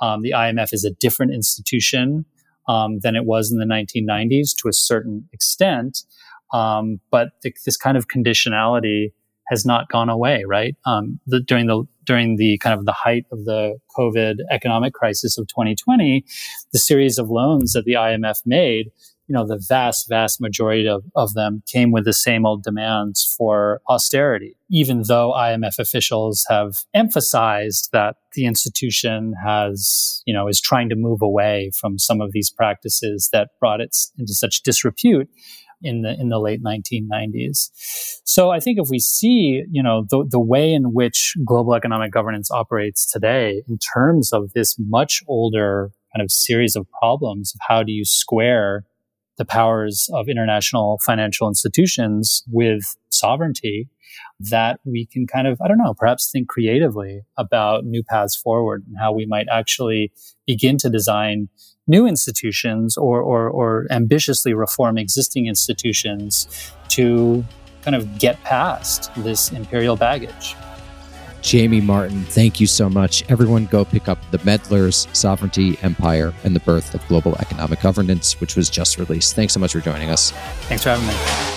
Speaker 3: Um, the IMF is a different institution um, than it was in the 1990s to a certain extent. Um, but th- this kind of conditionality has not gone away, right? Um, the, during the during the kind of the height of the COVID economic crisis of 2020, the series of loans that the IMF made you know, the vast, vast majority of, of them came with the same old demands for austerity, even though IMF officials have emphasized that the institution has, you know, is trying to move away from some of these practices that brought it into such disrepute in the in the late 1990s. So I think if we see, you know, the, the way in which global economic governance operates today in terms of this much older kind of series of problems of how do you square the powers of international financial institutions with sovereignty that we can kind of, I don't know, perhaps think creatively about new paths forward and how we might actually begin to design new institutions or, or, or ambitiously reform existing institutions to kind of get past this imperial baggage.
Speaker 2: Jamie Martin, thank you so much. Everyone go pick up The Meddlers, Sovereignty, Empire, and the Birth of Global Economic Governance, which was just released. Thanks so much for joining us.
Speaker 3: Thanks for having me.